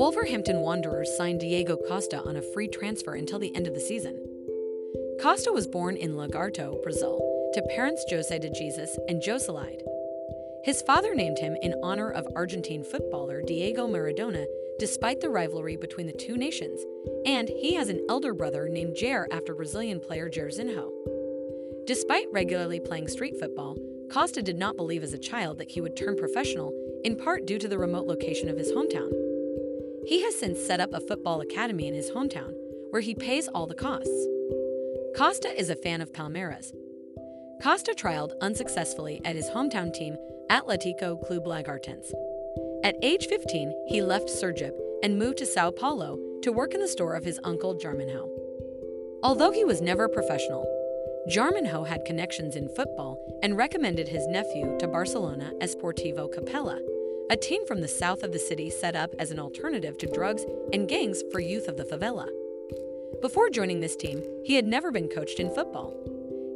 Wolverhampton Wanderers signed Diego Costa on a free transfer until the end of the season. Costa was born in Lagarto, Brazil, to parents Jose de Jesus and Joselide. His father named him in honor of Argentine footballer Diego Maradona, despite the rivalry between the two nations, and he has an elder brother named Jair after Brazilian player Jairzinho. Despite regularly playing street football, Costa did not believe as a child that he would turn professional, in part due to the remote location of his hometown. He has since set up a football academy in his hometown, where he pays all the costs. Costa is a fan of Palmeiras. Costa trialed unsuccessfully at his hometown team, Atletico Club Lagartense. At age 15, he left Sergipe and moved to Sao Paulo to work in the store of his uncle Jarminho. Although he was never professional, Jarminho had connections in football and recommended his nephew to Barcelona Esportivo Capela, a team from the south of the city set up as an alternative to drugs and gangs for youth of the favela. Before joining this team, he had never been coached in football.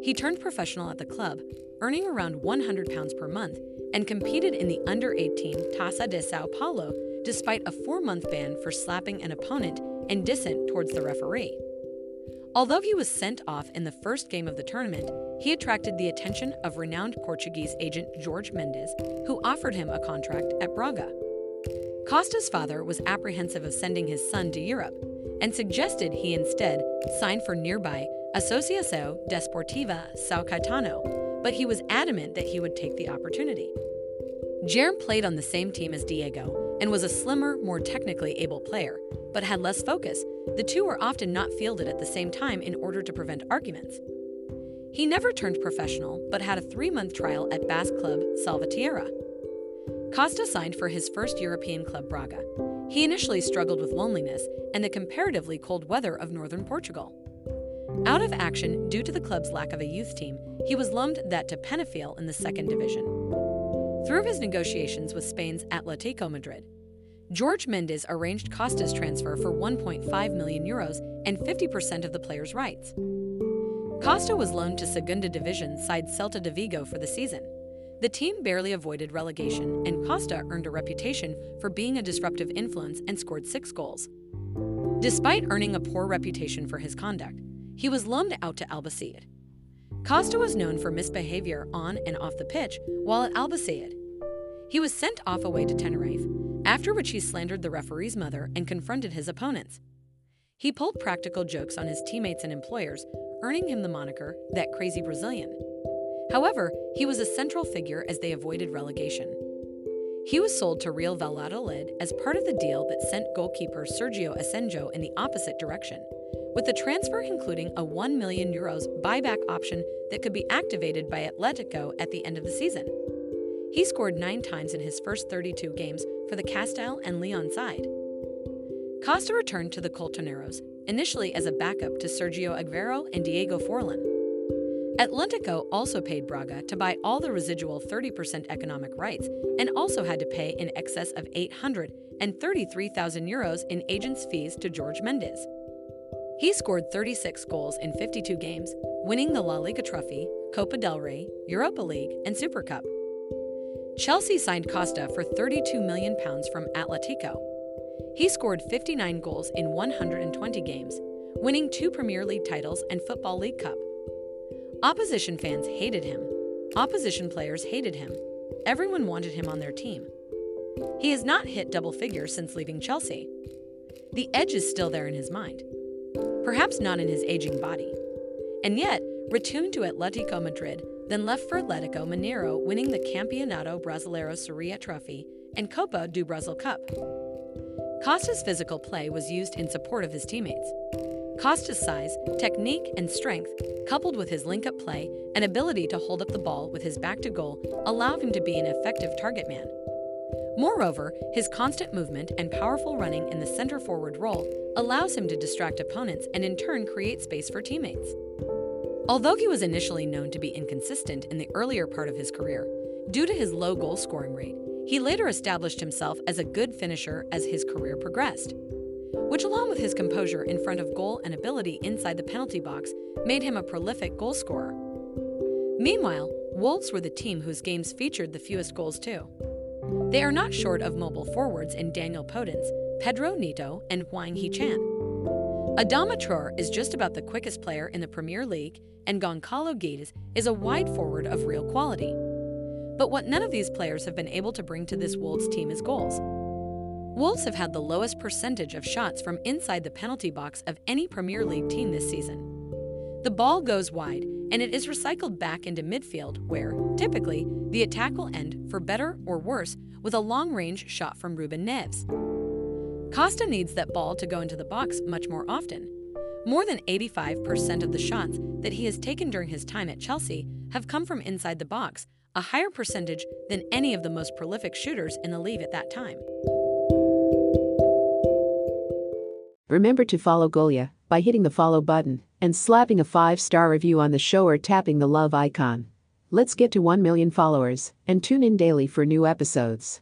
He turned professional at the club, earning around 100 pounds per month, and competed in the under 18 Taça de Sao Paulo despite a four month ban for slapping an opponent and dissent towards the referee. Although he was sent off in the first game of the tournament, he attracted the attention of renowned Portuguese agent Jorge Mendes, who offered him a contract at Braga. Costa's father was apprehensive of sending his son to Europe and suggested he instead sign for nearby Associação Desportiva São Caetano, but he was adamant that he would take the opportunity. Jair played on the same team as Diego and was a slimmer, more technically able player, but had less focus. The two were often not fielded at the same time in order to prevent arguments. He never turned professional, but had a three month trial at Basque club Salvatierra. Costa signed for his first European club Braga. He initially struggled with loneliness and the comparatively cold weather of northern Portugal. Out of action due to the club's lack of a youth team, he was loaned that to Penafiel in the second division. Through his negotiations with Spain's Atletico Madrid, Jorge Mendes arranged Costa's transfer for 1.5 million euros and 50% of the player's rights. Costa was loaned to Segunda Division side Celta de Vigo for the season. The team barely avoided relegation, and Costa earned a reputation for being a disruptive influence and scored six goals. Despite earning a poor reputation for his conduct, he was loaned out to Albacete. Costa was known for misbehavior on and off the pitch while at Albacete. He was sent off away to Tenerife, after which he slandered the referee's mother and confronted his opponents. He pulled practical jokes on his teammates and employers, earning him the moniker that crazy Brazilian. However, he was a central figure as they avoided relegation. He was sold to Real Valladolid as part of the deal that sent goalkeeper Sergio Asenjo in the opposite direction, with the transfer including a 1 million euros buyback option that could be activated by Atletico at the end of the season. He scored nine times in his first 32 games for the Castile and Leon side. Costa returned to the Colchoneros, initially as a backup to Sergio Aguero and Diego Forlan. Atletico also paid Braga to buy all the residual 30% economic rights and also had to pay in excess of 833,000 euros in agents' fees to Jorge Mendes. He scored 36 goals in 52 games, winning the La Liga Trophy, Copa del Rey, Europa League, and Super Cup. Chelsea signed Costa for 32 million pounds from Atletico. He scored 59 goals in 120 games, winning two Premier League titles and Football League Cup. Opposition fans hated him. Opposition players hated him. Everyone wanted him on their team. He has not hit double figures since leaving Chelsea. The edge is still there in his mind, perhaps not in his aging body. And yet, returned to Atletico Madrid, then left for Atletico Mineiro, winning the Campeonato Brasileiro Serie A trophy and Copa do Brasil Cup. Costa's physical play was used in support of his teammates. Costa's size, technique, and strength, coupled with his link up play and ability to hold up the ball with his back to goal, allow him to be an effective target man. Moreover, his constant movement and powerful running in the center forward role allows him to distract opponents and in turn create space for teammates. Although he was initially known to be inconsistent in the earlier part of his career, due to his low goal scoring rate, he later established himself as a good finisher as his career progressed which, along with his composure in front of goal and ability inside the penalty box, made him a prolific goal scorer. Meanwhile, Wolves were the team whose games featured the fewest goals, too. They are not short of mobile forwards in Daniel Podence, Pedro Neto, and Hwang Hee-chan. Adama Traore is just about the quickest player in the Premier League, and Goncalo Guedes is a wide forward of real quality. But what none of these players have been able to bring to this Wolves team is goals. Wolves have had the lowest percentage of shots from inside the penalty box of any Premier League team this season. The ball goes wide, and it is recycled back into midfield, where, typically, the attack will end, for better or worse, with a long range shot from Ruben Neves. Costa needs that ball to go into the box much more often. More than 85% of the shots that he has taken during his time at Chelsea have come from inside the box, a higher percentage than any of the most prolific shooters in the league at that time. Remember to follow Golia by hitting the follow button and slapping a 5-star review on the show or tapping the love icon. Let's get to 1 million followers and tune in daily for new episodes.